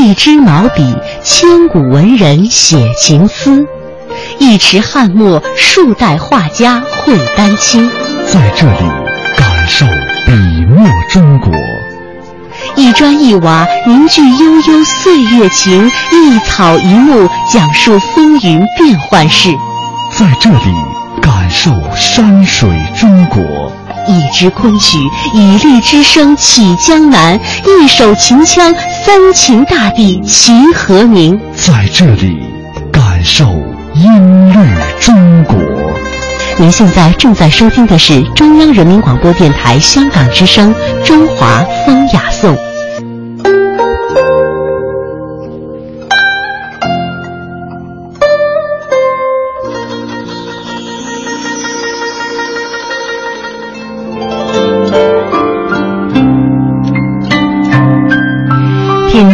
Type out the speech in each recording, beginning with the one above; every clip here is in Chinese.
一支毛笔，千古文人写情思；一池翰墨，数代画家绘丹青。在这里，感受笔墨中国。一砖一瓦凝聚悠悠岁月情，一草一木讲述风云变幻事。在这里，感受山水中国。一支昆曲，以律之声起江南；一首秦腔，三秦大地齐和鸣。在这里，感受音律中国。您现在正在收听的是中央人民广播电台香港之声《中华风雅颂》。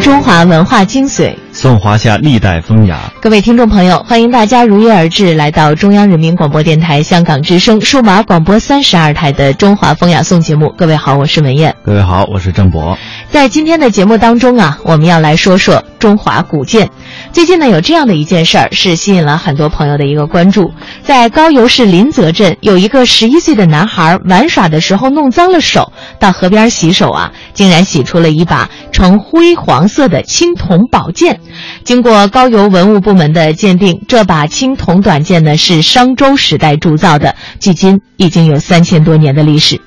中华文化精髓。颂华夏历代风雅，各位听众朋友，欢迎大家如约而至，来到中央人民广播电台香港之声数码广播三十二台的《中华风雅颂》节目。各位好，我是文艳。各位好，我是郑博。在今天的节目当中啊，我们要来说说中华古建。最近呢，有这样的一件事儿，是吸引了很多朋友的一个关注。在高邮市临泽镇，有一个十一岁的男孩玩耍的时候弄脏了手，到河边洗手啊，竟然洗出了一把呈灰黄色的青铜宝剑。经过高邮文物部门的鉴定，这把青铜短剑呢是商周时代铸造的，距今已经有三千多年的历史。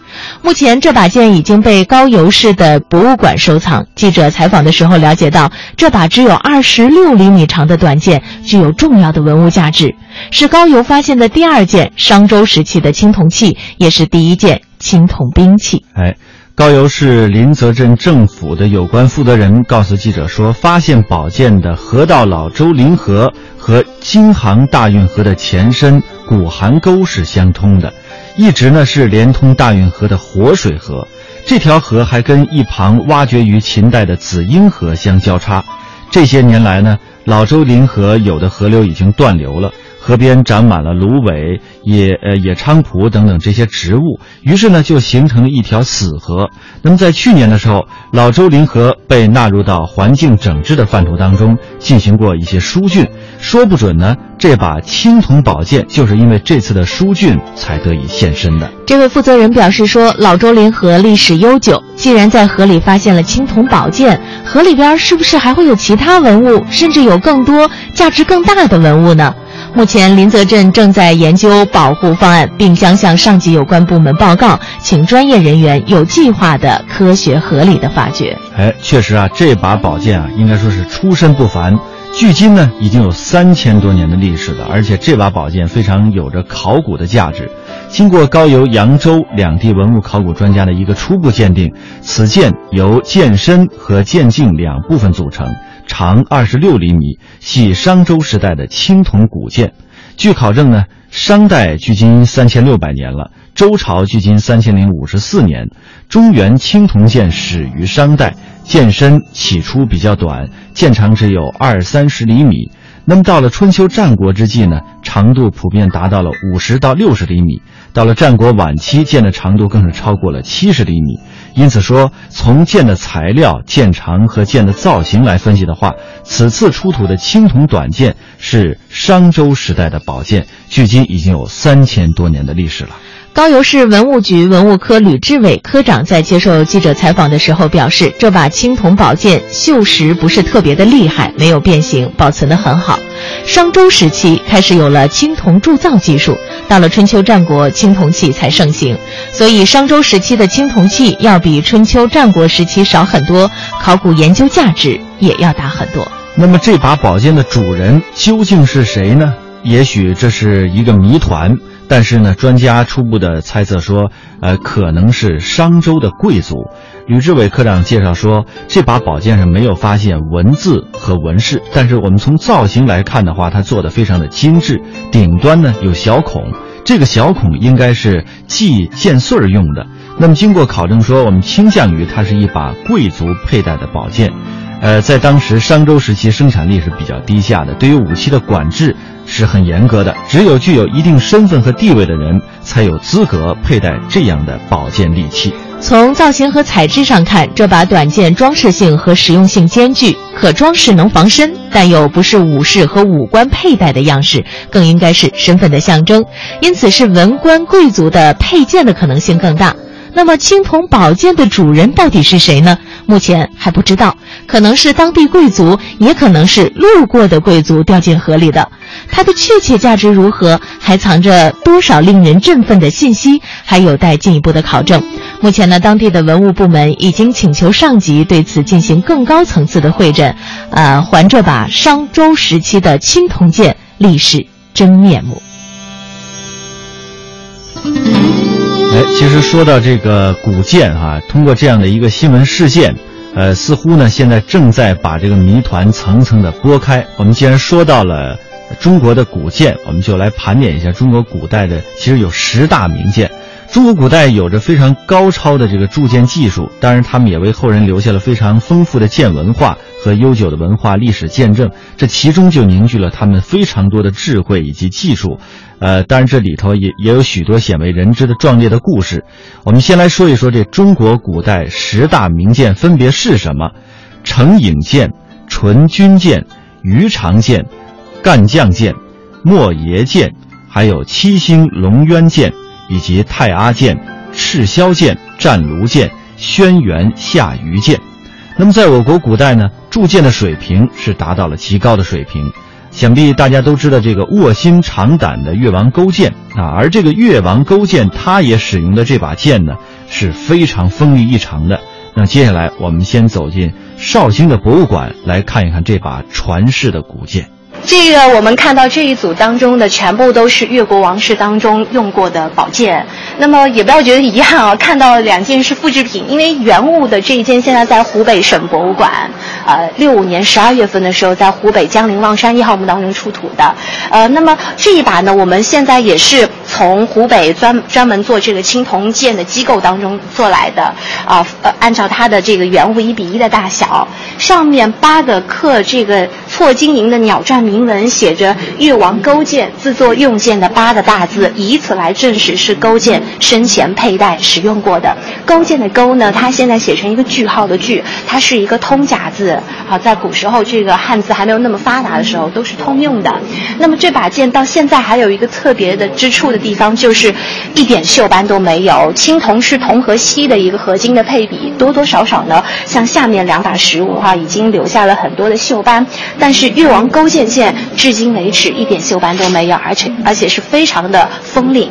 目前这把剑已经被高邮市的博物馆收藏。记者采访的时候了解到，这把只有二十六厘米长的短剑具有重要的文物价值，是高邮发现的第二件商周时期的青铜器，也是第一件青铜兵器。哎。高邮市临泽镇政府的有关负责人告诉记者说，发现宝剑的河道老周临河和京杭大运河的前身古涵沟是相通的，一直呢是连通大运河的活水河。这条河还跟一旁挖掘于秦代的紫英河相交叉。这些年来呢，老周临河有的河流已经断流了。河边长满了芦苇、野呃野菖蒲等等这些植物，于是呢就形成了一条死河。那么在去年的时候，老周林河被纳入到环境整治的范畴当中，进行过一些疏浚。说不准呢，这把青铜宝剑就是因为这次的疏浚才得以现身的。这位负责人表示说，老周临河历史悠久，既然在河里发现了青铜宝剑，河里边是不是还会有其他文物，甚至有更多价值更大的文物呢？目前，林泽镇正在研究保护方案，并将向上级有关部门报告，请专业人员有计划的、科学合理的发掘。哎，确实啊，这把宝剑啊，应该说是出身不凡，距今呢已经有三千多年的历史了，而且这把宝剑非常有着考古的价值。经过高邮、扬州两地文物考古专家的一个初步鉴定，此剑由剑身和剑颈两部分组成。长二十六厘米，系商周时代的青铜古剑。据考证呢，商代距今三千六百年了，周朝距今三千零五十四年。中原青铜剑始于商代，剑身起初比较短，剑长只有二三十厘米。那么到了春秋战国之际呢，长度普遍达到了五十到六十厘米。到了战国晚期，剑的长度更是超过了七十厘米。因此说，从剑的材料、剑长和剑的造型来分析的话，此次出土的青铜短剑是商周时代的宝剑，距今已经有三千多年的历史了。高邮市文物局文物科吕志伟科长在接受记者采访的时候表示，这把青铜宝剑锈蚀不是特别的厉害，没有变形，保存的很好。商周时期开始有了青铜铸造技术，到了春秋战国，青铜器才盛行，所以商周时期的青铜器要比春秋战国时期少很多，考古研究价值也要大很多。那么这把宝剑的主人究竟是谁呢？也许这是一个谜团。但是呢，专家初步的猜测说，呃，可能是商周的贵族。吕志伟科长介绍说，这把宝剑上没有发现文字和纹饰，但是我们从造型来看的话，它做的非常的精致，顶端呢有小孔，这个小孔应该是系剑穗儿用的。那么经过考证说，我们倾向于它是一把贵族佩戴的宝剑。呃，在当时商周时期，生产力是比较低下的，对于武器的管制是很严格的，只有具有一定身份和地位的人才有资格佩戴这样的宝剑利器。从造型和材质上看，这把短剑装饰性和实用性兼具，可装饰能防身，但又不是武士和武官佩戴的样式，更应该是身份的象征，因此是文官贵族的佩剑的可能性更大。那么青铜宝剑的主人到底是谁呢？目前还不知道，可能是当地贵族，也可能是路过的贵族掉进河里的。它的确切价值如何，还藏着多少令人振奋的信息，还有待进一步的考证。目前呢，当地的文物部门已经请求上级对此进行更高层次的会诊，呃，还这把商周时期的青铜剑历史真面目。哎，其实说到这个古剑哈，通过这样的一个新闻事件，呃，似乎呢现在正在把这个谜团层层的拨开。我们既然说到了中国的古剑，我们就来盘点一下中国古代的，其实有十大名剑。中国古代有着非常高超的这个铸剑技术，当然他们也为后人留下了非常丰富的剑文化和悠久的文化历史见证。这其中就凝聚了他们非常多的智慧以及技术。呃，当然这里头也也有许多鲜为人知的壮烈的故事。我们先来说一说这中国古代十大名剑分别是什么：成影剑、纯钧剑、鱼肠剑、干将剑、莫邪剑，还有七星龙渊剑。以及太阿剑、赤霄剑、战卢剑、轩辕下鱼剑。那么，在我国古代呢，铸剑的水平是达到了极高的水平。想必大家都知道这个卧薪尝胆的越王勾践啊，而这个越王勾践他也使用的这把剑呢，是非常锋利异常的。那接下来，我们先走进绍兴的博物馆，来看一看这把传世的古剑。这个我们看到这一组当中的全部都是越国王室当中用过的宝剑，那么也不要觉得遗憾啊，看到两件是复制品，因为原物的这一件现在在湖北省博物馆，呃，六五年十二月份的时候在湖北江陵望山一号墓当中出土的，呃，那么这一把呢，我们现在也是从湖北专专门做这个青铜剑的机构当中做来的，啊，呃，按照它的这个原物一比一的大小，上面八个刻这个错金银的鸟篆铭。文写着“越王勾践自作用剑”的八个大字，以此来证实是勾践生前佩戴使用过的。勾践的“勾”呢，它现在写成一个句号的“句”，它是一个通假字。好，在古时候这个汉字还没有那么发达的时候，都是通用的。那么这把剑到现在还有一个特别的之处的地方，就是一点锈斑都没有。青铜是铜和锡的一个合金的配比，多多少少呢，像下面两把实物哈，已经留下了很多的锈斑。但是越王勾践至今为止一点锈斑都没有，而且而且是非常的锋利。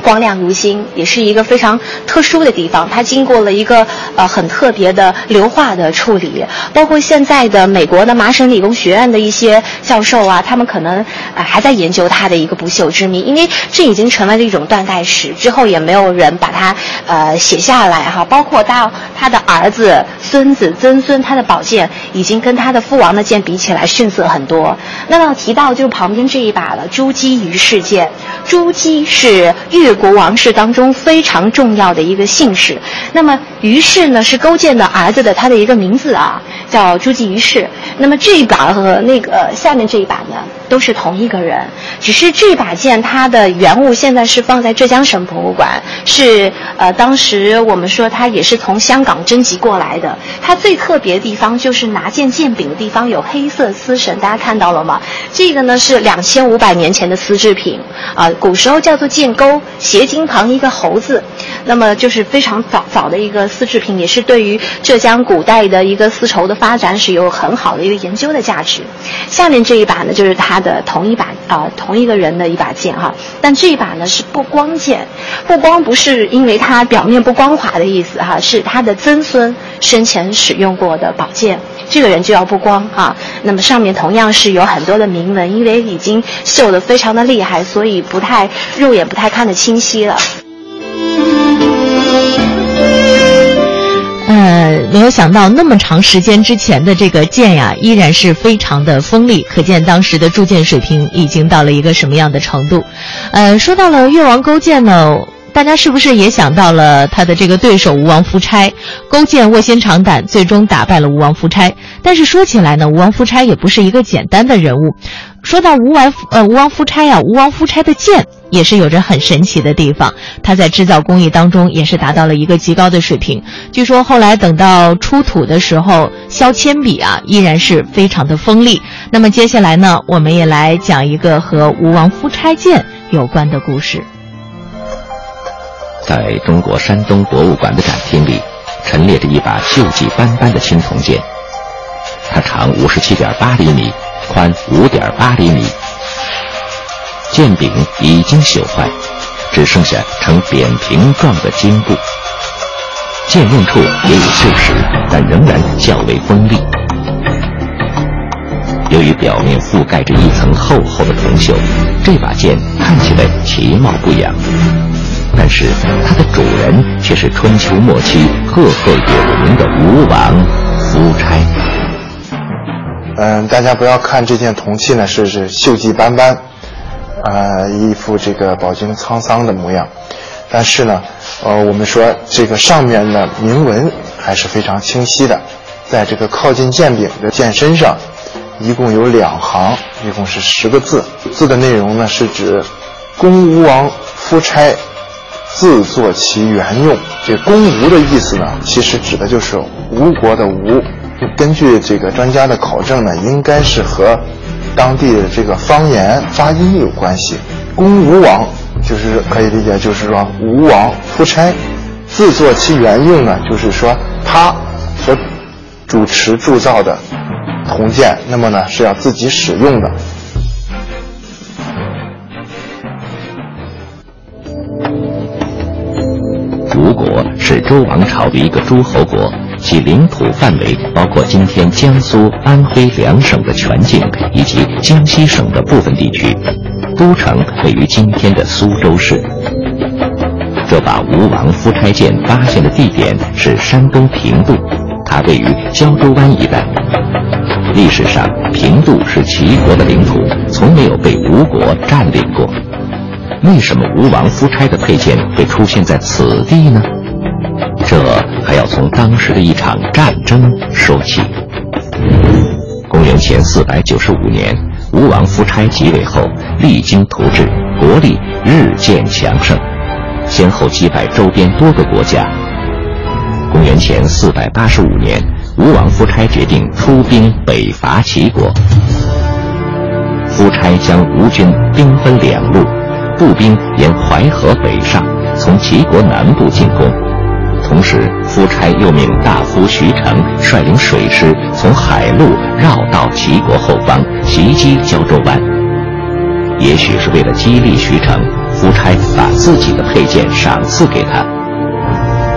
光亮如新，也是一个非常特殊的地方。它经过了一个呃很特别的硫化的处理，包括现在的美国的麻省理工学院的一些教授啊，他们可能呃还在研究它的一个不朽之谜，因为这已经成为了一种断代史，之后也没有人把它呃写下来哈。包括到他的儿子、孙子、曾孙，他的宝剑已经跟他的父王的剑比起来逊色很多。那么提到就是旁边这一把了，朱姬于世剑。朱姬是玉越。国王室当中非常重要的一个姓氏，那么于氏呢是勾践的儿子的他的一个名字啊，叫朱姬于氏。那么这一把和那个下面这一把呢？都是同一个人，只是这把剑它的原物现在是放在浙江省博物馆，是呃当时我们说它也是从香港征集过来的。它最特别的地方就是拿剑剑柄的地方有黑色丝绳，大家看到了吗？这个呢是两千五百年前的丝制品啊，古时候叫做剑钩，斜金旁一个猴子，那么就是非常早早的一个丝制品，也是对于浙江古代的一个丝绸的发展是有很好的一个研究的价值。下面这一把呢就是它。的同一把啊，同一个人的一把剑哈，但这一把呢是不光剑，不光不是因为它表面不光滑的意思哈，是他的曾孙生前使用过的宝剑，这个人就要不光啊。那么上面同样是有很多的铭文，因为已经锈得非常的厉害，所以不太肉眼不太看得清晰了。呃，没有想到那么长时间之前的这个剑呀，依然是非常的锋利，可见当时的铸剑水平已经到了一个什么样的程度。呃，说到了越王勾践呢，大家是不是也想到了他的这个对手吴王夫差，勾践卧薪尝胆，最终打败了吴王夫差？但是说起来呢，吴王夫差也不是一个简单的人物。说到吴王夫呃吴王夫差呀，吴王夫差的剑也是有着很神奇的地方，他在制造工艺当中也是达到了一个极高的水平。据说后来等到出土的时候，削铅笔啊依然是非常的锋利。那么接下来呢，我们也来讲一个和吴王夫差剑有关的故事。在中国山东博物馆的展厅里，陈列着一把锈迹斑斑的青铜剑，它长五十七点八厘米。宽五点八厘米，剑柄已经朽坏，只剩下呈扁平状的坚固。剑刃处也有锈蚀，但仍然较为锋利。由于表面覆盖着一层厚厚的铜锈，这把剑看起来其貌不扬。但是它的主人却是春秋末期赫赫有名的吴王夫差。嗯，大家不要看这件铜器呢，是是锈迹斑斑，啊，一副这个饱经沧桑的模样。但是呢，呃，我们说这个上面的铭文还是非常清晰的，在这个靠近剑柄的剑身上，一共有两行，一共是十个字。字的内容呢，是指公吴王夫差自作其原用。这公吴的意思呢，其实指的就是吴国的吴。根据这个专家的考证呢，应该是和当地的这个方言发音有关系。公吴王就是可以理解，就是说吴王夫差自作其原用呢，就是说他所主持铸造的铜剑，那么呢是要自己使用的。是周王朝的一个诸侯国。其领土范围包括今天江苏、安徽两省的全境，以及江西省的部分地区。都城位于今天的苏州市。这把吴王夫差剑发现的地点是山东平度，它位于胶州湾一带。历史上，平度是齐国的领土，从没有被吴国占领过。为什么吴王夫差的佩剑会出现在此地呢？还要从当时的一场战争说起。公元前四百九十五年，吴王夫差即位后，励精图治，国力日渐强盛，先后击败周边多个国家。公元前四百八十五年，吴王夫差决定出兵北伐齐国。夫差将吴军兵分两路，步兵沿淮河北上，从齐国南部进攻。同时，夫差又命大夫徐成率领水师从海路绕到齐国后方袭击胶州湾。也许是为了激励徐成，夫差把自己的佩剑赏赐给他。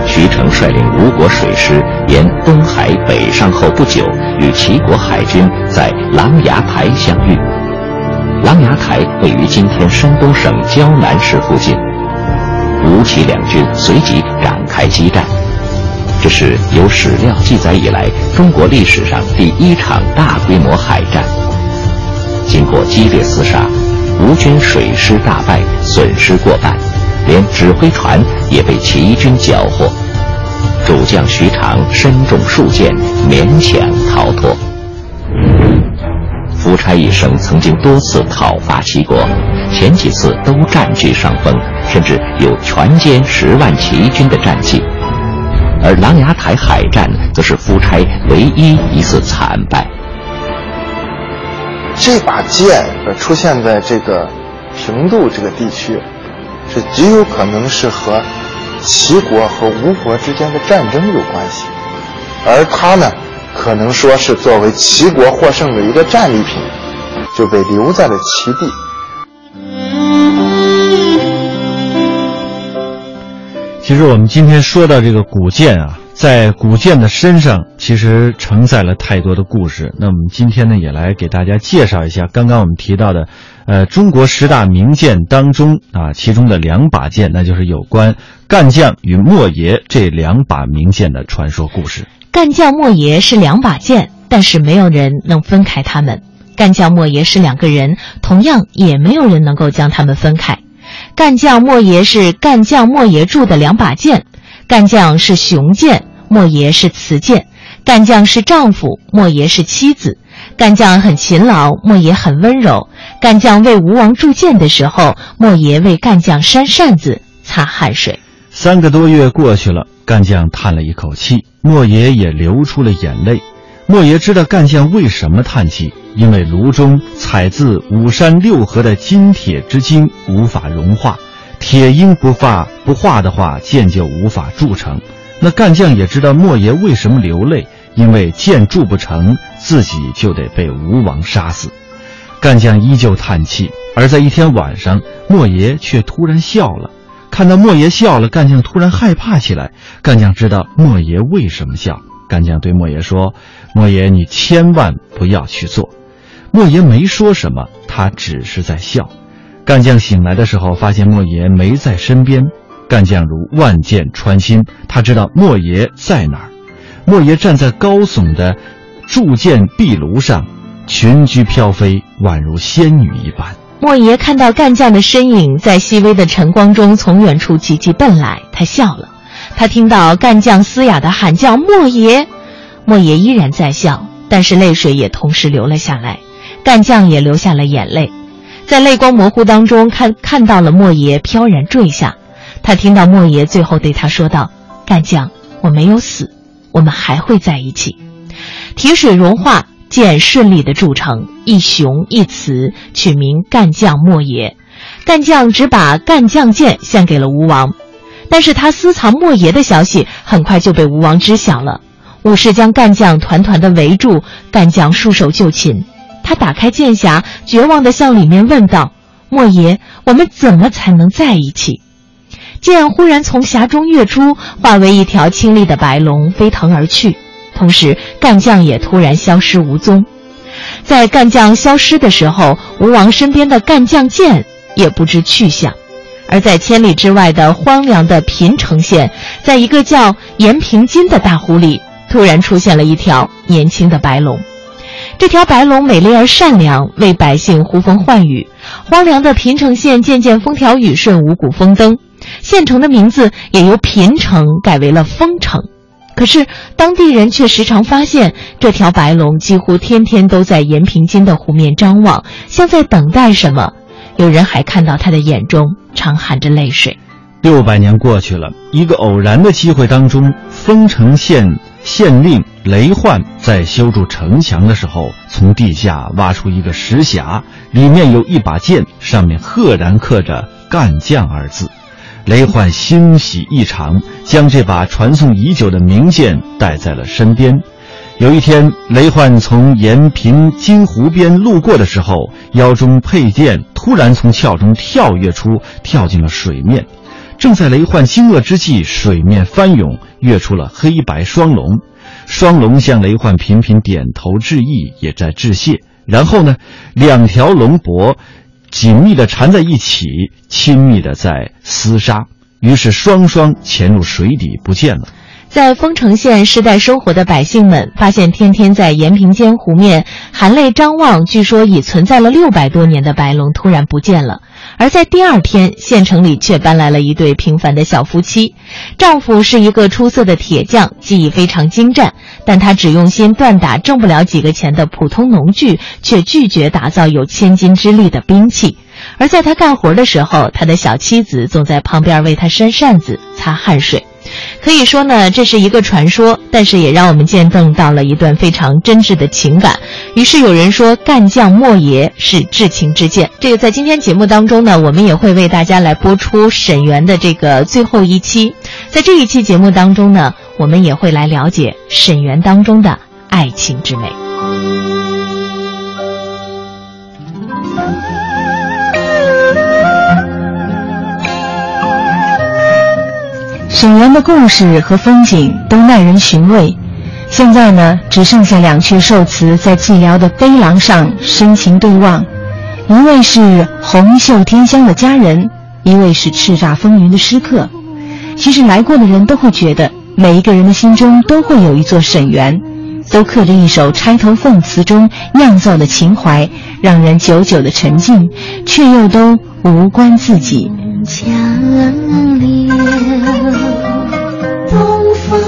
徐成率领吴国水师沿东海北上后不久，与齐国海军在琅琊台相遇。琅琊台位于今天山东省胶南市附近。吴齐两军随即展开激战，这是有史料记载以来中国历史上第一场大规模海战。经过激烈厮杀，吴军水师大败，损失过半，连指挥船也被齐军缴获。主将徐长身中数箭，勉强逃脱。夫差一生曾经多次讨伐齐国，前几次都占据上风。甚至有全歼十万齐军的战绩，而琅琊台海战则是夫差唯一一次惨败。这把剑出现在这个平度这个地区，是极有可能是和齐国和吴国之间的战争有关系，而他呢，可能说是作为齐国获胜的一个战利品，就被留在了齐地。其实我们今天说到这个古剑啊，在古剑的身上其实承载了太多的故事。那我们今天呢，也来给大家介绍一下刚刚我们提到的，呃，中国十大名剑当中啊，其中的两把剑，那就是有关干将与莫邪这两把名剑的传说故事。干将莫邪是两把剑，但是没有人能分开他们；干将莫邪是两个人，同样也没有人能够将他们分开。干将莫邪是干将莫邪铸的两把剑，干将是雄剑，莫邪是雌剑。干将是丈夫，莫邪是妻子。干将很勤劳，莫邪很温柔。干将为吴王铸剑的时候，莫邪为干将扇扇子、擦汗水。三个多月过去了，干将叹了一口气，莫邪也流出了眼泪。莫邪知道干将为什么叹气，因为炉中采自五山六合的金铁之精无法融化，铁因不化不化的话，剑就无法铸成。那干将也知道莫邪为什么流泪，因为剑铸不成，自己就得被吴王杀死。干将依旧叹气，而在一天晚上，莫邪却突然笑了。看到莫爷笑了，干将突然害怕起来。干将知道莫爷为什么笑，干将对莫爷说：“莫爷，你千万不要去做。”莫爷没说什么，他只是在笑。干将醒来的时候，发现莫爷没在身边。干将如万箭穿心，他知道莫爷在哪儿。莫爷站在高耸的铸剑壁炉上，裙裾飘飞，宛如仙女一般。莫爷看到干将的身影在细微的晨光中从远处急急奔来，他笑了。他听到干将嘶哑的喊叫：“莫爷！”莫爷依然在笑，但是泪水也同时流了下来。干将也流下了眼泪，在泪光模糊当中看看到了莫爷飘然坠下。他听到莫爷最后对他说道：“干将，我没有死，我们还会在一起。”铁水融化。剑顺利的铸成，一雄一雌，取名干将莫邪。干将只把干将剑献给了吴王，但是他私藏莫邪的消息很快就被吴王知晓了。武士将干将团团的围住，干将束手就擒。他打开剑匣，绝望的向里面问道：“莫邪，我们怎么才能在一起？”剑忽然从匣中跃出，化为一条清丽的白龙，飞腾而去。同时，干将也突然消失无踪。在干将消失的时候，吴王身边的干将剑也不知去向。而在千里之外的荒凉的平城县，在一个叫延平津的大湖里，突然出现了一条年轻的白龙。这条白龙美丽而善良，为百姓呼风唤雨。荒凉的平城县渐渐风调雨顺，五谷丰登，县城的名字也由平城改为了丰城。可是，当地人却时常发现，这条白龙几乎天天都在延平津的湖面张望，像在等待什么。有人还看到他的眼中常含着泪水。六百年过去了，一个偶然的机会当中，丰城县县令雷焕在修筑城墙的时候，从地下挖出一个石匣，里面有一把剑，上面赫然刻着“干将”二字。雷焕欣喜异常，将这把传颂已久的名剑带在了身边。有一天，雷焕从延平津湖边路过的时候，腰中佩剑突然从鞘中跳跃出，跳进了水面。正在雷焕惊愕之际，水面翻涌，跃出了黑白双龙。双龙向雷焕频频点头致意，也在致谢。然后呢，两条龙脖。紧密地缠在一起，亲密的在厮杀，于是双双潜入水底不见了。在丰城县世代生活的百姓们发现，天天在延平间湖面含泪张望，据说已存在了六百多年的白龙突然不见了。而在第二天，县城里却搬来了一对平凡的小夫妻，丈夫是一个出色的铁匠，技艺非常精湛，但他只用心锻打挣不了几个钱的普通农具，却拒绝打造有千斤之力的兵器。而在他干活的时候，他的小妻子总在旁边为他扇扇子、擦汗水。可以说呢，这是一个传说，但是也让我们见证到了一段非常真挚的情感。于是有人说，干将莫邪是至情之剑。这个在今天节目当中呢，我们也会为大家来播出沈园的这个最后一期。在这一期节目当中呢，我们也会来了解沈园当中的爱情之美。沈园的故事和风景都耐人寻味，现在呢，只剩下两阙寿词在寂寥的碑廊上深情对望，一位是红袖添香的佳人，一位是叱咤风云的诗客。其实来过的人都会觉得，每一个人的心中都会有一座沈园，都刻着一首钗头凤词中酿造的情怀，让人久久的沉浸，却又都无关自己。江流，东风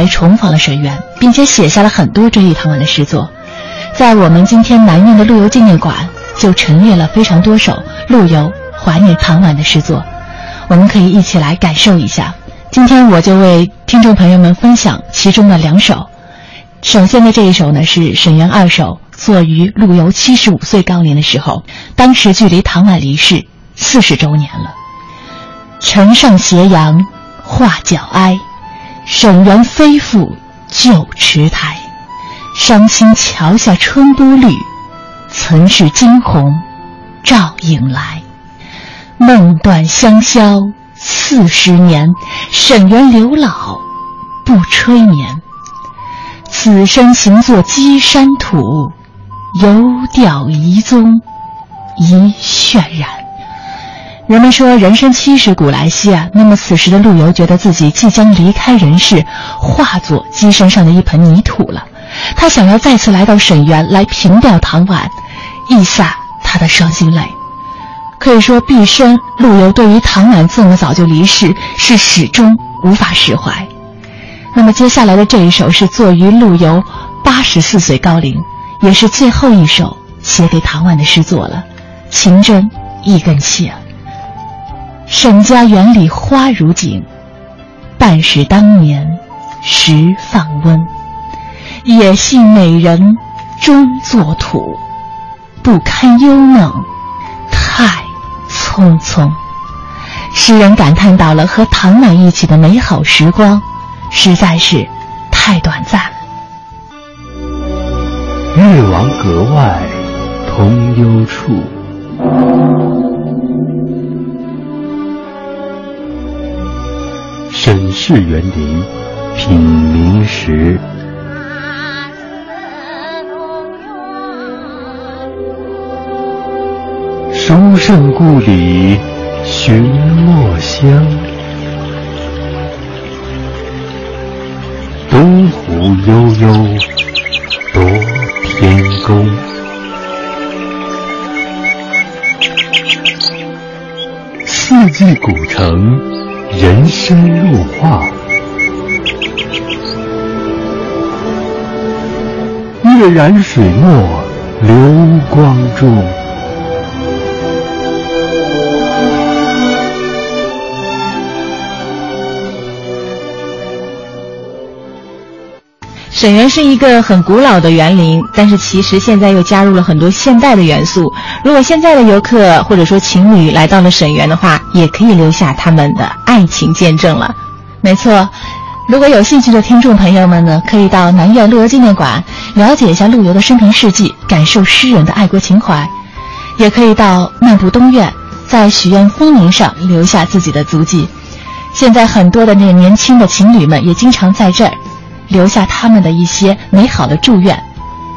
来重访了沈园，并且写下了很多追忆唐婉的诗作。在我们今天南苑的陆游纪念馆就陈列了非常多首陆游怀念唐婉的诗作，我们可以一起来感受一下。今天我就为听众朋友们分享其中的两首。首先的这一首呢是沈园二首，作于陆游七十五岁高龄的时候，当时距离唐婉离世四十周年了。城上斜阳。画角哀，沈园飞复旧池台。伤心桥下春波绿，曾是惊鸿照影来。梦断香消四十年，沈园留老不吹眠。此身行作稽山土，犹吊遗踪一渲染。人们说人生七十古来稀啊，那么此时的陆游觉得自己即将离开人世，化作鸡身上的一盆泥土了。他想要再次来到沈园来凭吊唐婉，一下他的伤心泪。可以说，毕生陆游对于唐婉这么早就离世是始终无法释怀。那么接下来的这一首是作于陆游八十四岁高龄，也是最后一首写给唐婉的诗作了，情真意更切。沈家园里花如锦，半是当年时放温。也系美人终作土，不堪幽梦太匆匆。诗人感叹到了和唐婉一起的美好时光，实在是太短暂了。越王阁外同幽处。沈氏园林品茗时，书圣故里寻墨香，东湖悠悠多天宫，四季古城。人生如画，跃然水墨流光中。沈园是一个很古老的园林，但是其实现在又加入了很多现代的元素。如果现在的游客或者说情侣来到了沈园的话，也可以留下他们的爱情见证了。没错，如果有兴趣的听众朋友们呢，可以到南苑陆游纪念馆了解一下陆游的生平事迹，感受诗人的爱国情怀；也可以到漫步东苑，在许愿风铃上留下自己的足迹。现在很多的那个年轻的情侣们也经常在这儿。留下他们的一些美好的祝愿，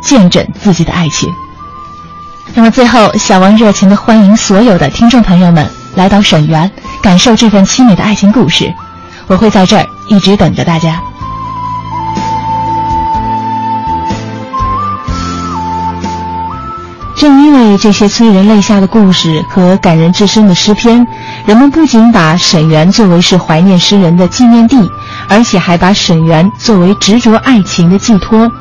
见证自己的爱情。那么最后，小王热情的欢迎所有的听众朋友们来到沈园，感受这份凄美的爱情故事。我会在这儿一直等着大家。正因为这些催人泪下的故事和感人至深的诗篇，人们不仅把沈园作为是怀念诗人的纪念地。而且还把沈园作为执着爱情的寄托。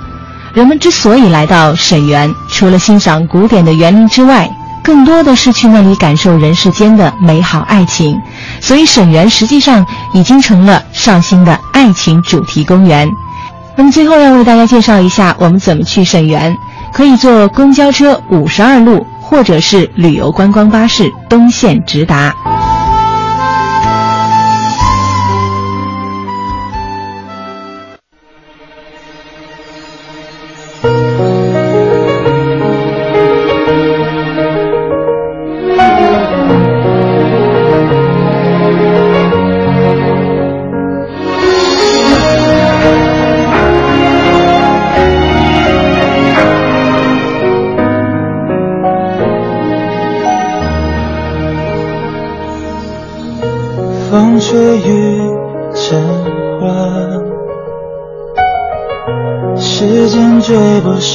人们之所以来到沈园，除了欣赏古典的园林之外，更多的是去那里感受人世间的美好爱情。所以，沈园实际上已经成了绍兴的爱情主题公园。那么，最后要为大家介绍一下我们怎么去沈园。可以坐公交车五十二路，或者是旅游观光巴士东线直达。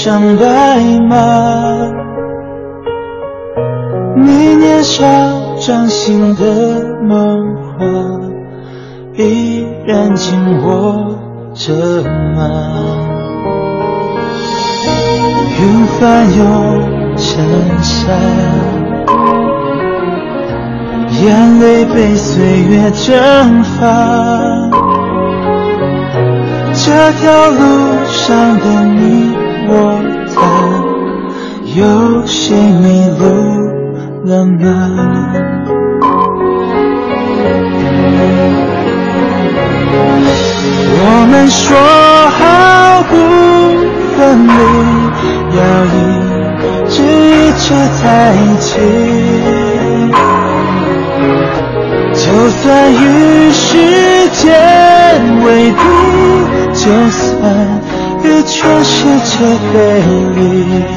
像白马。你年少掌心的梦话，依然紧握着吗？云翻涌成山。眼泪被岁月蒸发，这条路上的你我的，有谁迷路了吗？我们说好不分离，要一直一直在一起。就算与时间为敌，就算全世界陪你，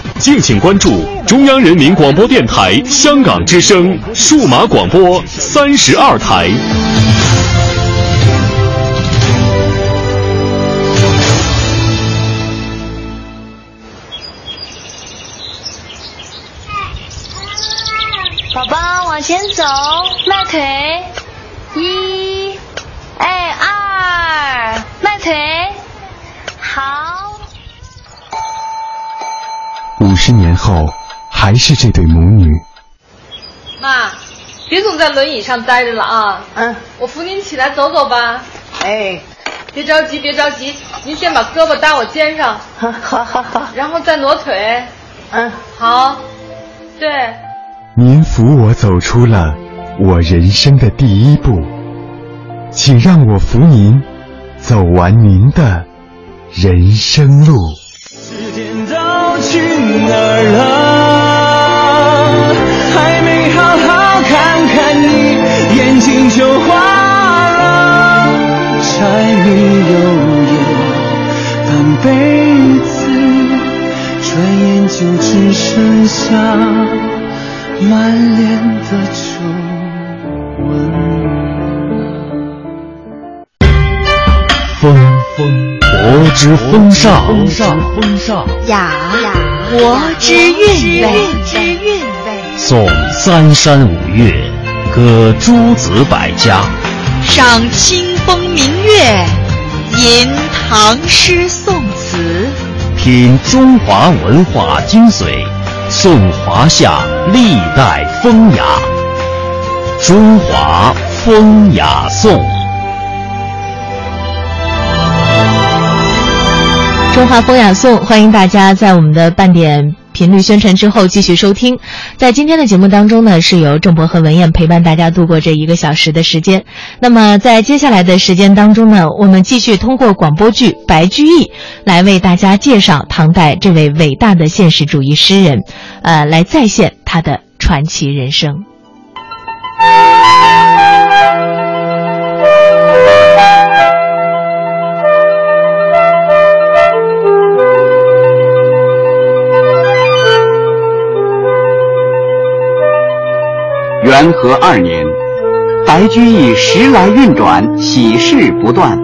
敬请关注中央人民广播电台香港之声数码广播三十二台。宝宝往前走，迈腿，一，哎二，迈腿，好。五十年后，还是这对母女。妈，别总在轮椅上待着了啊！嗯，我扶您起来走走吧。哎，别着急，别着急，您先把胳膊搭我肩上。好好好。然后再挪腿。嗯，好。对。您扶我走出了我人生的第一步，请让我扶您走完您的人生路。时间都去哪儿了？还没好好看看你，眼睛就花了。柴米油盐半辈子，转眼就只剩下满脸的皱风风国之风尚，风尚风尚雅雅国之韵味，之韵味。颂三山五岳，歌诸子百家，赏清风明月，吟唐诗宋词，品中华文化精髓，颂华夏历代风雅。中华风雅颂。中华风雅颂，欢迎大家在我们的半点频率宣传之后继续收听。在今天的节目当中呢，是由郑博和文艳陪伴大家度过这一个小时的时间。那么在接下来的时间当中呢，我们继续通过广播剧《白居易》来为大家介绍唐代这位伟大的现实主义诗人，呃，来再现他的传奇人生。元和二年，白居易时来运转，喜事不断。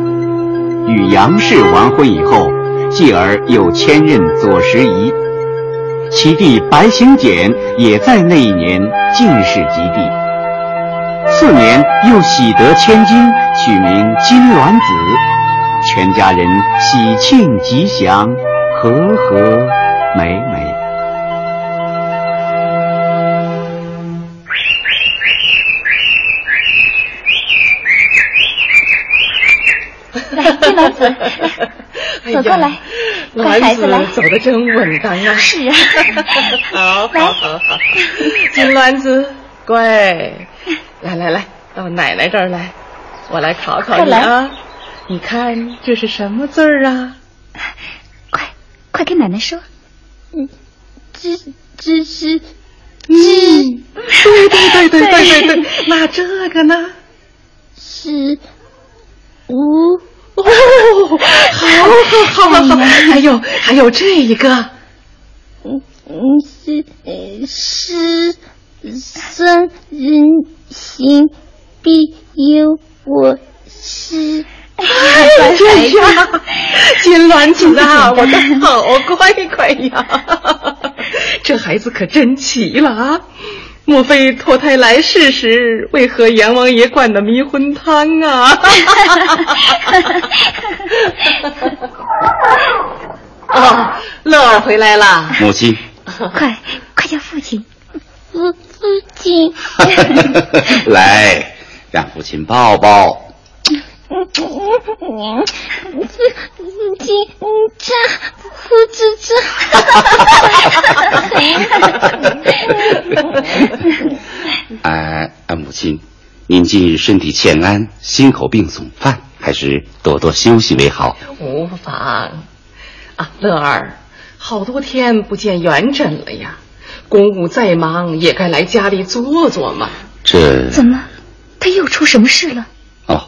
与杨氏完婚以后，继而又迁任左拾遗，其弟白行简也在那一年进士及第。次年又喜得千金，取名金銮子，全家人喜庆吉祥，和和美美。走过 来，乖孩子来，走的真稳当啊！是啊，好，好，好，好，金卵子，乖，来来来，到奶奶这儿来，我来考考你啊。你看这是什么字儿啊？快，快跟奶奶说。嗯，这这是鸡，对对对对对对。对，那这个呢？是。无。哦，好，好，好，好，还有，还有这一个，嗯嗯，是是孙人行必有我师。哎呀，金銮子啊，我的好乖乖呀！这孩子可真奇了啊！莫非脱胎来世时，为何阎王爷灌的迷魂汤啊？哦，乐儿回来了，母亲，快快叫父亲，父父亲，来，让父亲抱抱。父父亲，这父子这。啊啊，母亲，您近日身体欠安，心口病总犯，还是多多休息为好。无妨。啊，乐儿，好多天不见元稹了呀，公务再忙也该来家里坐坐嘛。这怎么，他又出什么事了？哦，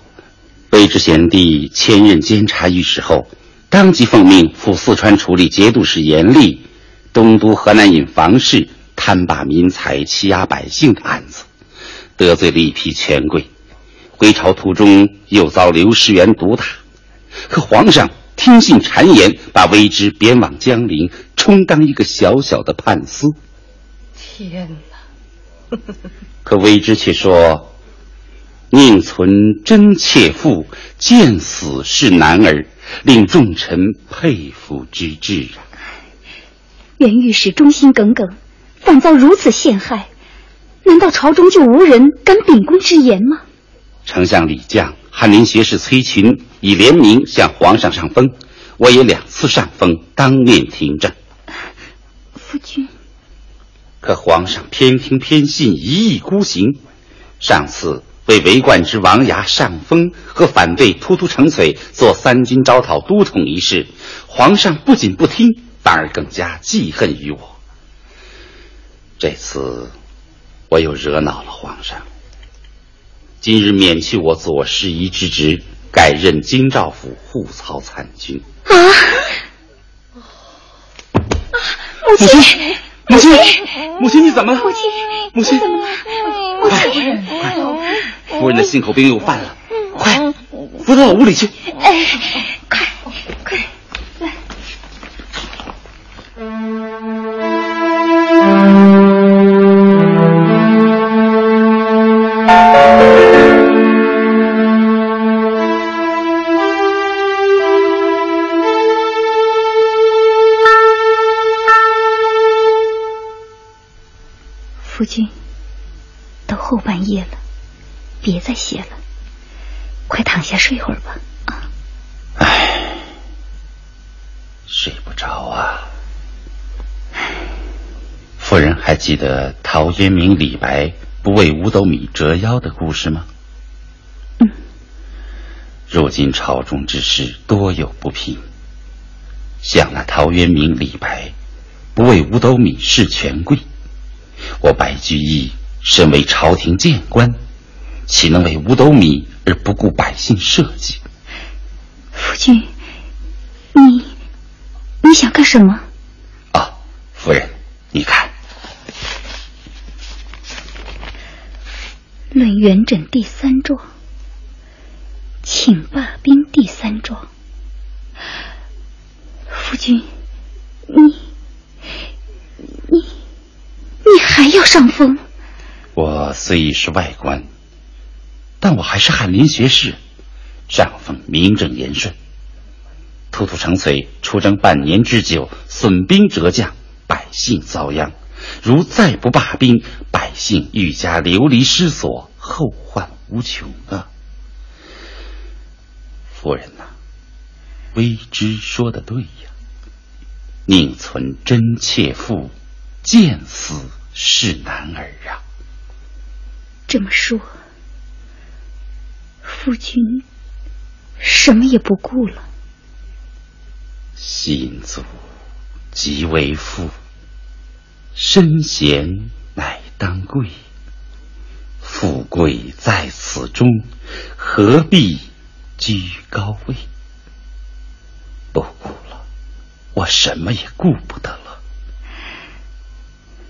卑职贤弟迁任监察御史后，当即奉命赴四川处理节度使严厉东都河南尹房氏贪霸民财、欺压百姓的案子，得罪了一批权贵。回朝途中又遭刘师元毒打，可皇上。听信谗言，把微之贬往江陵，充当一个小小的判司。天哪！可微之却说：“宁存真妾妇，见死是男儿，令众臣佩服之至啊！”袁御史忠心耿耿，反遭如此陷害，难道朝中就无人敢秉公直言吗？丞相李绛。翰林学士崔群已联名向皇上上封，我也两次上封，当面听政。夫君，可皇上偏听偏信，一意孤行。上次为为冠之王牙上封和反对突突成璀做三军招讨都统一事，皇上不仅不听，反而更加记恨于我。这次我又惹恼了皇上。今日免去我左侍仪之职，改任京兆府护操参军。啊！母亲，母亲，母亲，你怎么了？母亲，母亲怎么了？母亲，快，夫人的心口病又犯了，快，扶到我屋里去。哎，记得陶渊明、李白不为五斗米折腰的故事吗？嗯。如今朝中之事多有不平，想那陶渊明、李白不为五斗米事权贵。我白居易身为朝廷谏官，岂能为五斗米而不顾百姓社稷？夫君，你你想干什么？啊，夫人，你看，《论元稹》第三状，请罢兵第三状。夫君，你你。你还要上封？我虽已是外官，但我还是翰林学士，上封名正言顺。突突成璀出征半年之久，损兵折将，百姓遭殃。如再不罢兵，百姓愈加流离失所，后患无穷啊！夫人呐，微之说的对呀，宁存真切妇，见死。是男儿啊！这么说，夫君什么也不顾了。心足即为父，身贤乃当贵。富贵在此中，何必居高位？不顾了，我什么也顾不得了。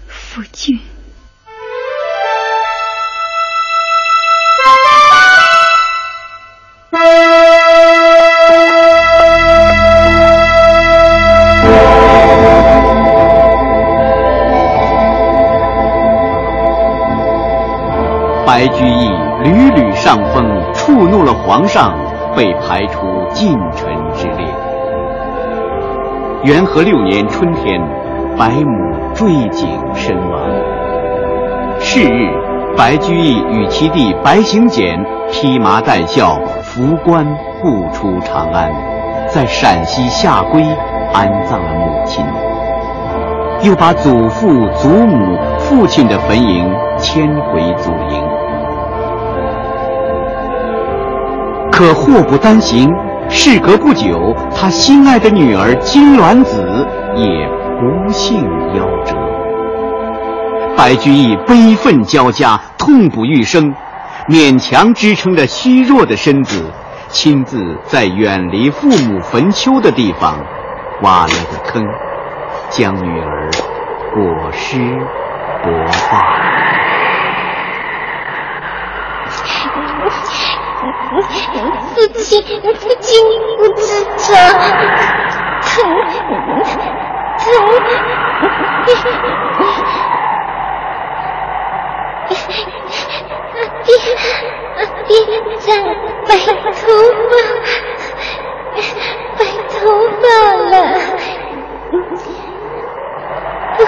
夫君，白居易屡屡上封，触怒了皇上，被排除近臣之列。元和六年春天，白母坠井身亡。是日，白居易与其弟白行简披麻戴孝，扶棺步出长安，在陕西下归安葬了母亲，又把祖父、祖母、父亲的坟茔迁回祖茔。可祸不单行，事隔不久，他心爱的女儿金銮子也不幸夭折。白居易悲愤交加，痛不欲生，勉强支撑着虚弱的身子，亲自在远离父母坟丘的地方挖了个坑，将女儿裹尸薄发。父亲，父亲，你不知道，疼，疼。爹，爹长白头发，白头发了。不，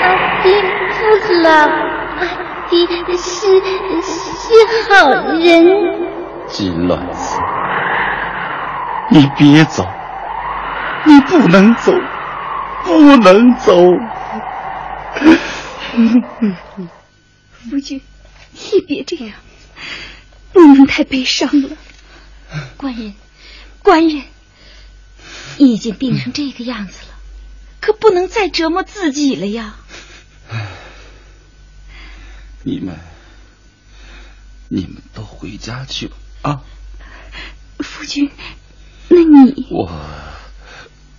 阿爹不老，阿爹是是好人。金銮子，你别走，你不能走，不能走。夫君，你别这样，不能太悲伤了。官人，官人，你已经病成这个样子了，可不能再折磨自己了呀。你们，你们都回家去吧。啊，夫君，那你我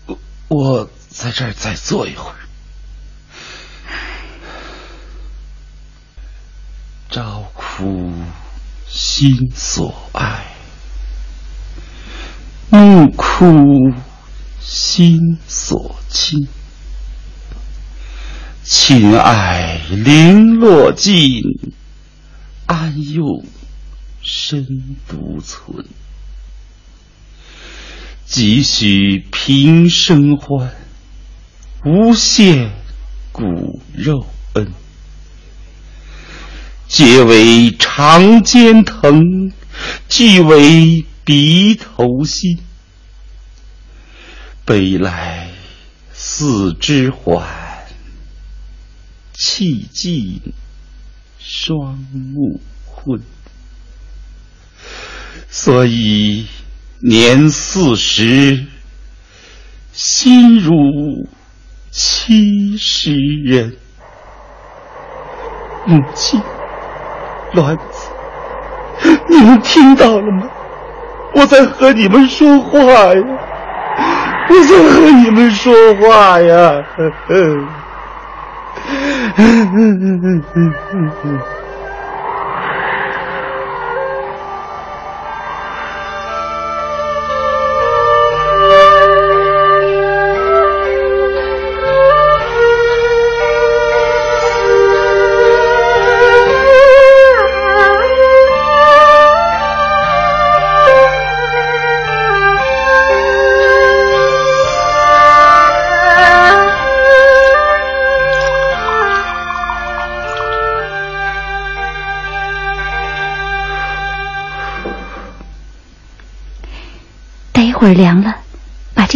我我在这儿再坐一会儿。朝哭心所爱，暮哭心所亲。亲爱零落尽，安用？身独存，几许平生欢，无限骨肉恩。皆为长肩疼，俱为鼻头心。悲来四肢缓，气尽双目昏。所以年四十，心如七十人。母亲，卵子，你们听到了吗？我在和你们说话呀，我在和你们说话呀。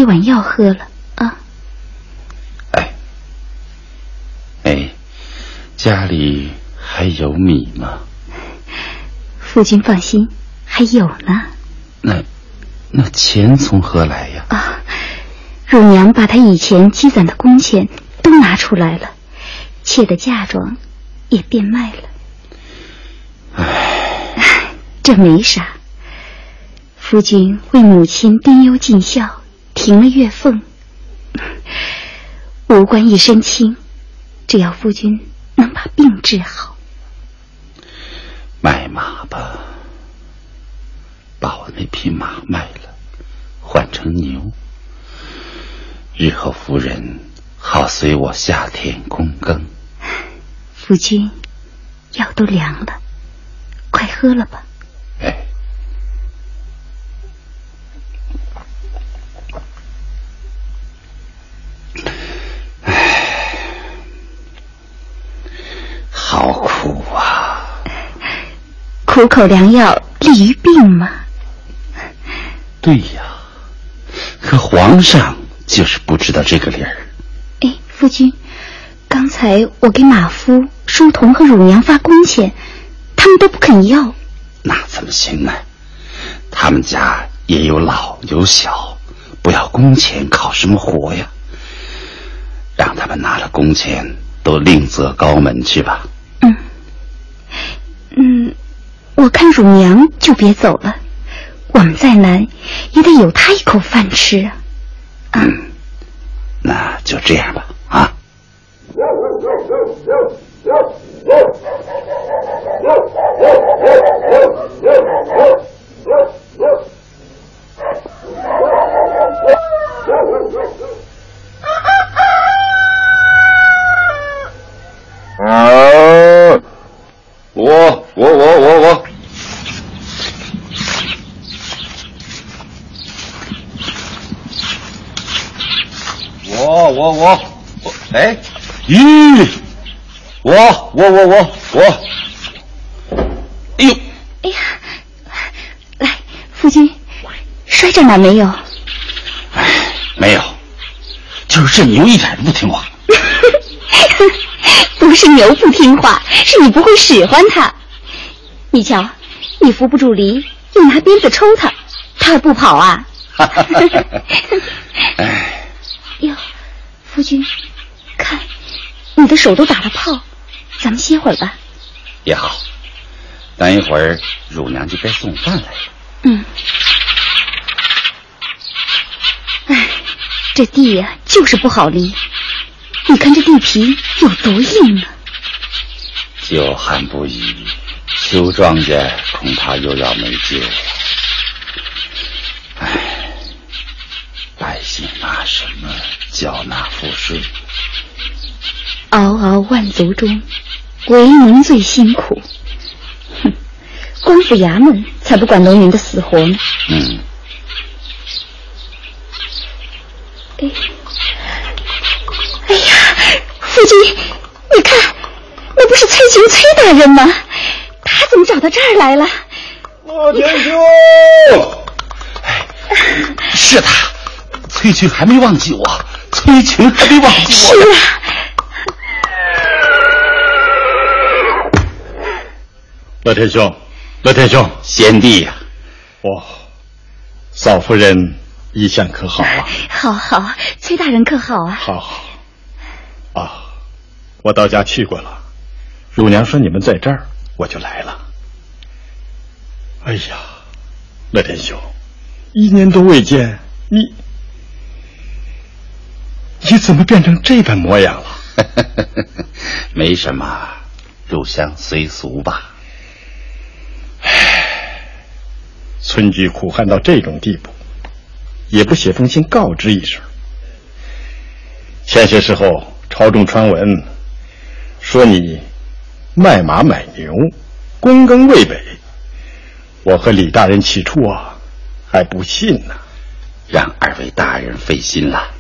碗药喝了啊！哎，哎，家里还有米吗？夫君放心，还有呢。那那钱从何来呀？啊，乳娘把她以前积攒的工钱都拿出来了，妾的嫁妆也变卖了。唉，这没啥。夫君为母亲丁忧尽孝，停了月俸，无关一身轻，只要夫君能把病治好。卖马吧，把我那匹马卖了，换成牛，日后夫人好随我下田躬耕。夫君，药都凉了，快喝了吧。好苦啊！苦口良药利于病吗。对呀，可皇上就是不知道这个理儿。哎，夫君，刚才我给马夫、书童和乳娘发工钱，他们都不肯要。那怎么行呢？他们家也有老有小，不要工钱靠什么活呀？让他们拿了工钱都另择高门去吧。嗯，我看乳娘就别走了，我们再难也得有她一口饭吃啊。嗯，那就这样吧，啊。啊！我我我我我，我我我我，哎，咦，我我我我我，哎呦，哎呀，来，夫君，摔着哪没有？哎没有，就是这牛一点都不听话。不是牛不听话，是你不会使唤它。你瞧，你扶不住犁，又拿鞭子抽它，它还不跑啊？哟，夫君，看，你的手都打了泡，咱们歇会儿吧。也好，等一会儿乳娘就该送饭来了。嗯。哎，这地呀、就是不好犁。你看这地皮有多硬啊！久旱不雨，秋庄稼恐怕又要没救了。唉，百姓拿什么缴纳赋税？嗷嗷万族中，唯您最辛苦。哼，官府衙门才不管农民的死活呢。嗯。哎。哎呀，夫君，你看，那不是崔群崔大人吗？他怎么找到这儿来了？洛天兄，是他，崔群还没忘记我，崔群还得忘记我。是啊。乐天兄，乐天兄，贤弟呀、哦，嫂夫人一向可好啊？好好，崔大人可好啊？好好。啊，我到家去过了。乳娘说你们在这儿，我就来了。哎呀，乐天兄，一年多未见，你你怎么变成这般模样了？没什么，入乡随俗吧。唉村居苦旱到这种地步，也不写封信告知一声。前些时候。朝中传闻，说你卖马买牛，躬耕渭北。我和李大人起初啊，还不信呢。让二位大人费心了。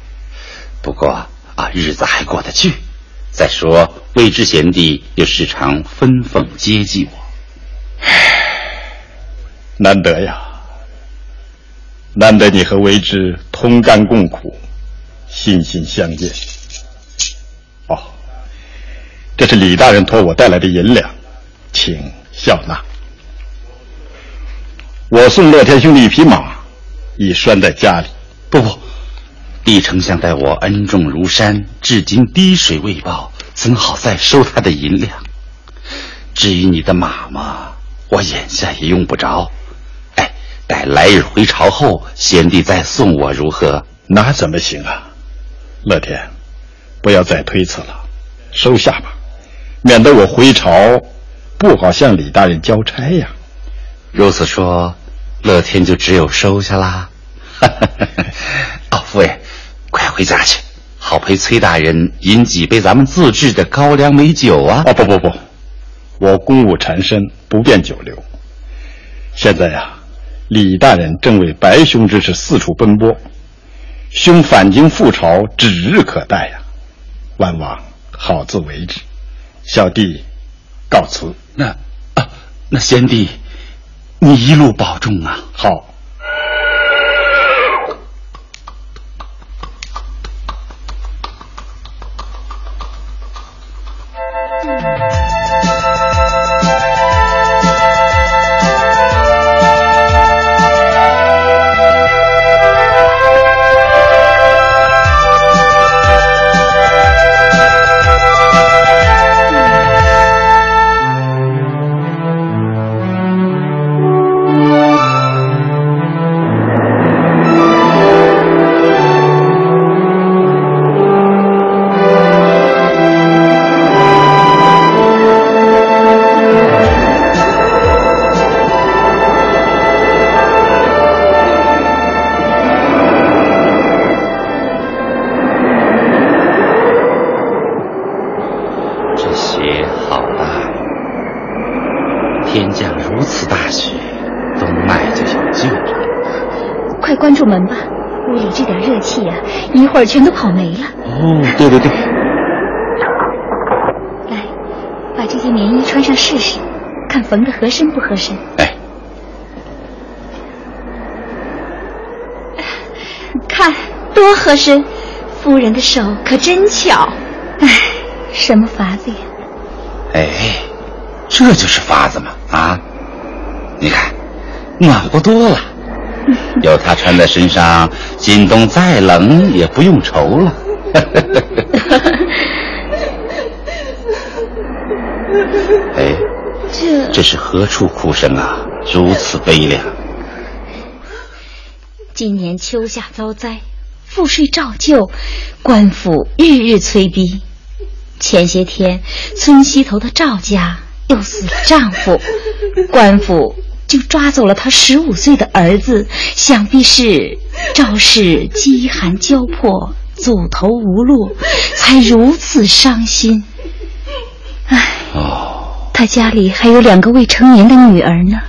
不过啊，日子还过得去。再说，魏知贤弟又时常分奉接济我。难得呀，难得你和为之同甘共苦，心心相见。哦，这是李大人托我带来的银两，请笑纳。我送乐天兄弟一匹马，已拴在家里。不不，李丞相待我恩重如山，至今滴水未报，怎好再收他的银两？至于你的马嘛，我眼下也用不着。哎，待来日回朝后，贤弟再送我如何？那怎么行啊，乐天，不要再推辞了，收下吧，免得我回朝不好向李大人交差呀。如此说，乐天就只有收下啦。哦，夫人，快回家去，好陪崔大人饮几杯咱们自制的高粱美酒啊！哦，不不不，我公务缠身，不便久留。现在呀、李大人正为白兄之事四处奔波，兄返京复朝指日可待呀、万望好自为之。小弟告辞。那啊，那贤弟，你一路保重啊！好。会儿全都跑没了。哦，对对对，来，把这件棉衣穿上试试，看缝的合身不合身。哎，看多合身，夫人的手可真巧。哎，什么法子呀？哎，这就是法子嘛啊！你看，暖和多了。有它穿在身上，今冬再冷也不用愁了。哎，这这是何处哭声啊？如此悲凉。今年秋夏遭灾，赋税照旧，官府日日催逼。前些天，村西头的赵家又死了丈夫，官府就抓走了他十五岁的儿子，想必是赵氏饥寒交迫，走投无路，才如此伤心。唉，他家里还有两个未成年的女儿呢。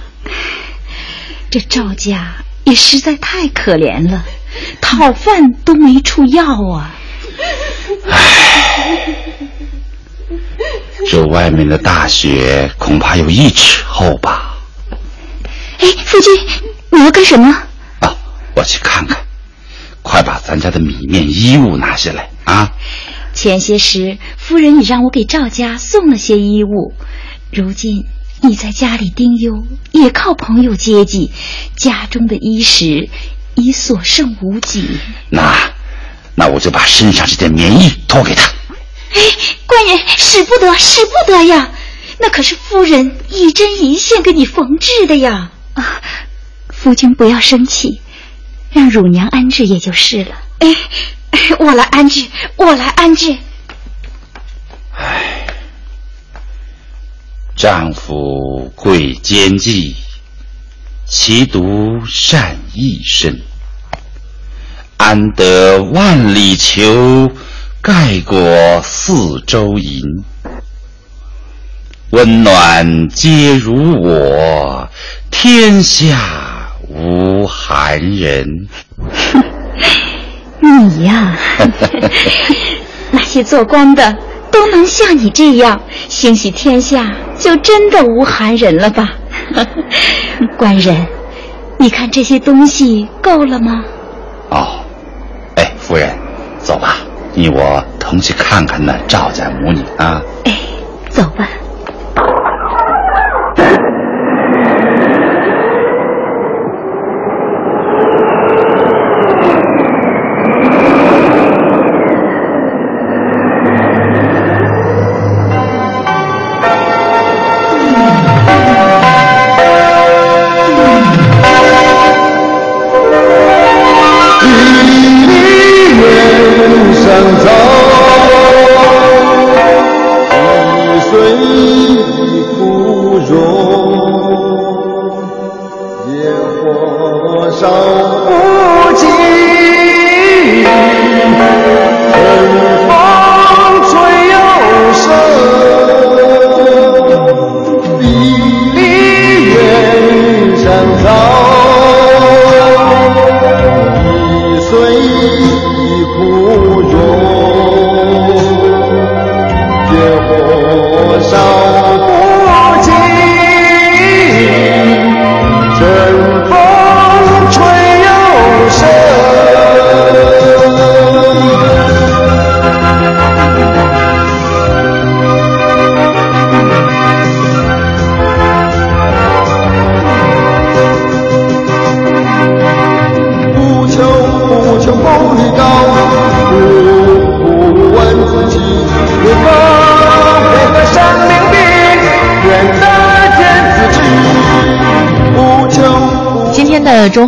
这赵家也实在太可怜了，讨饭都没处要啊。唉这外面的大雪恐怕有一尺厚吧？哎，夫君，你要干什么？啊我去看看。快把咱家的米面衣物拿下来啊！前些时夫人已让我给赵家送了些衣物，如今你在家里丁忧，也靠朋友接济，家中的衣食已所剩无几。那，那我就把身上这件棉衣脱给他。哎，官人，使不得，使不得呀！那可是夫人一针一线给你缝制的呀！啊，夫君不要生气，让乳娘安置也就是了。哎，我来安置，我来安置。丈夫贵奸计，其独善一身。安得万里求，盖过四周营。温暖皆如我，天下无寒人。你呀，那些做官的都能像你这样，兴许天下就真的无寒人了吧？官人，你看这些东西够了吗？哦，哎，夫人，走吧，你我同去看看那赵家母女啊。哎走吧。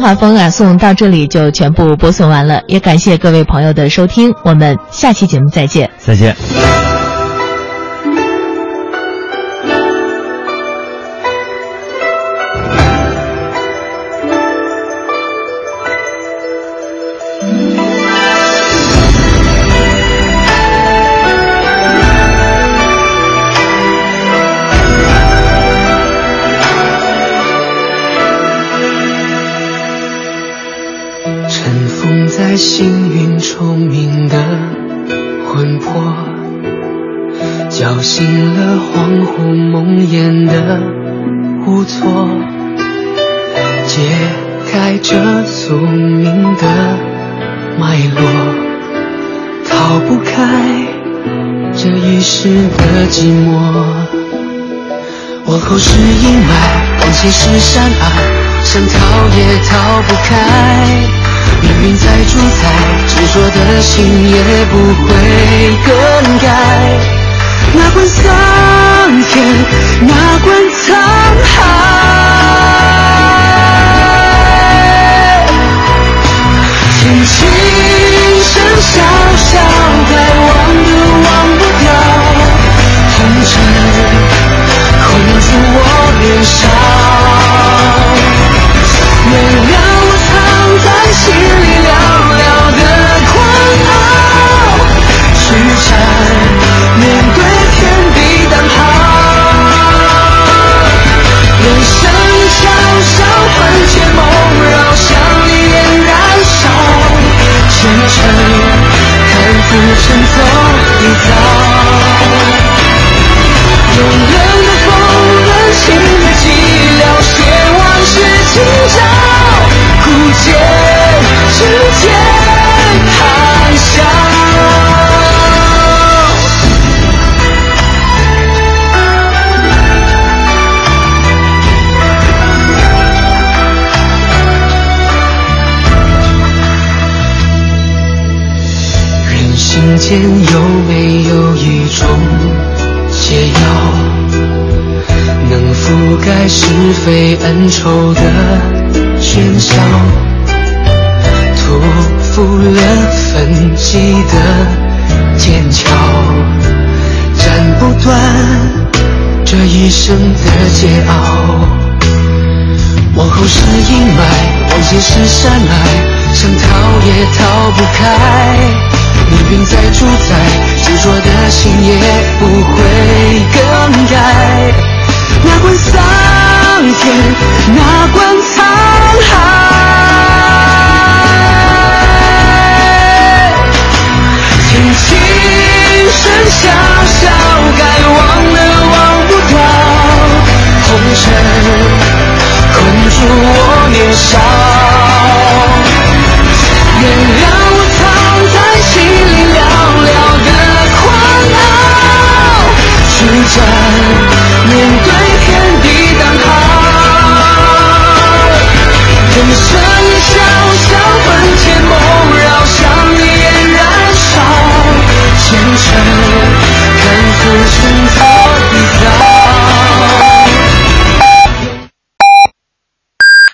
中华风啊，送到这里就全部播送完了，也感谢各位朋友的收听，我们下期节目再见。再见。封在星云虫鸣的魂魄，叫醒了恍惚梦魇的无措，解开这宿命的脉络，逃不开这一世的寂寞。往后是阴霾，往前是山隘，想逃也逃不开。命运在主宰，执着的心也不会更改。哪管桑田，哪管沧海，天情深小小，该忘的忘不掉，红尘困住我年少。看似尘走一遭。恩仇的喧嚣，托付了分际的剑鞘，斩不断这一生的桀骜。往后是阴霾，往前是山隘，想逃也逃不开。命运在主宰，执着的心也不会更改。哪管桑田哪管沧海听琴声潇潇该忘的忘不掉红尘困住我年少。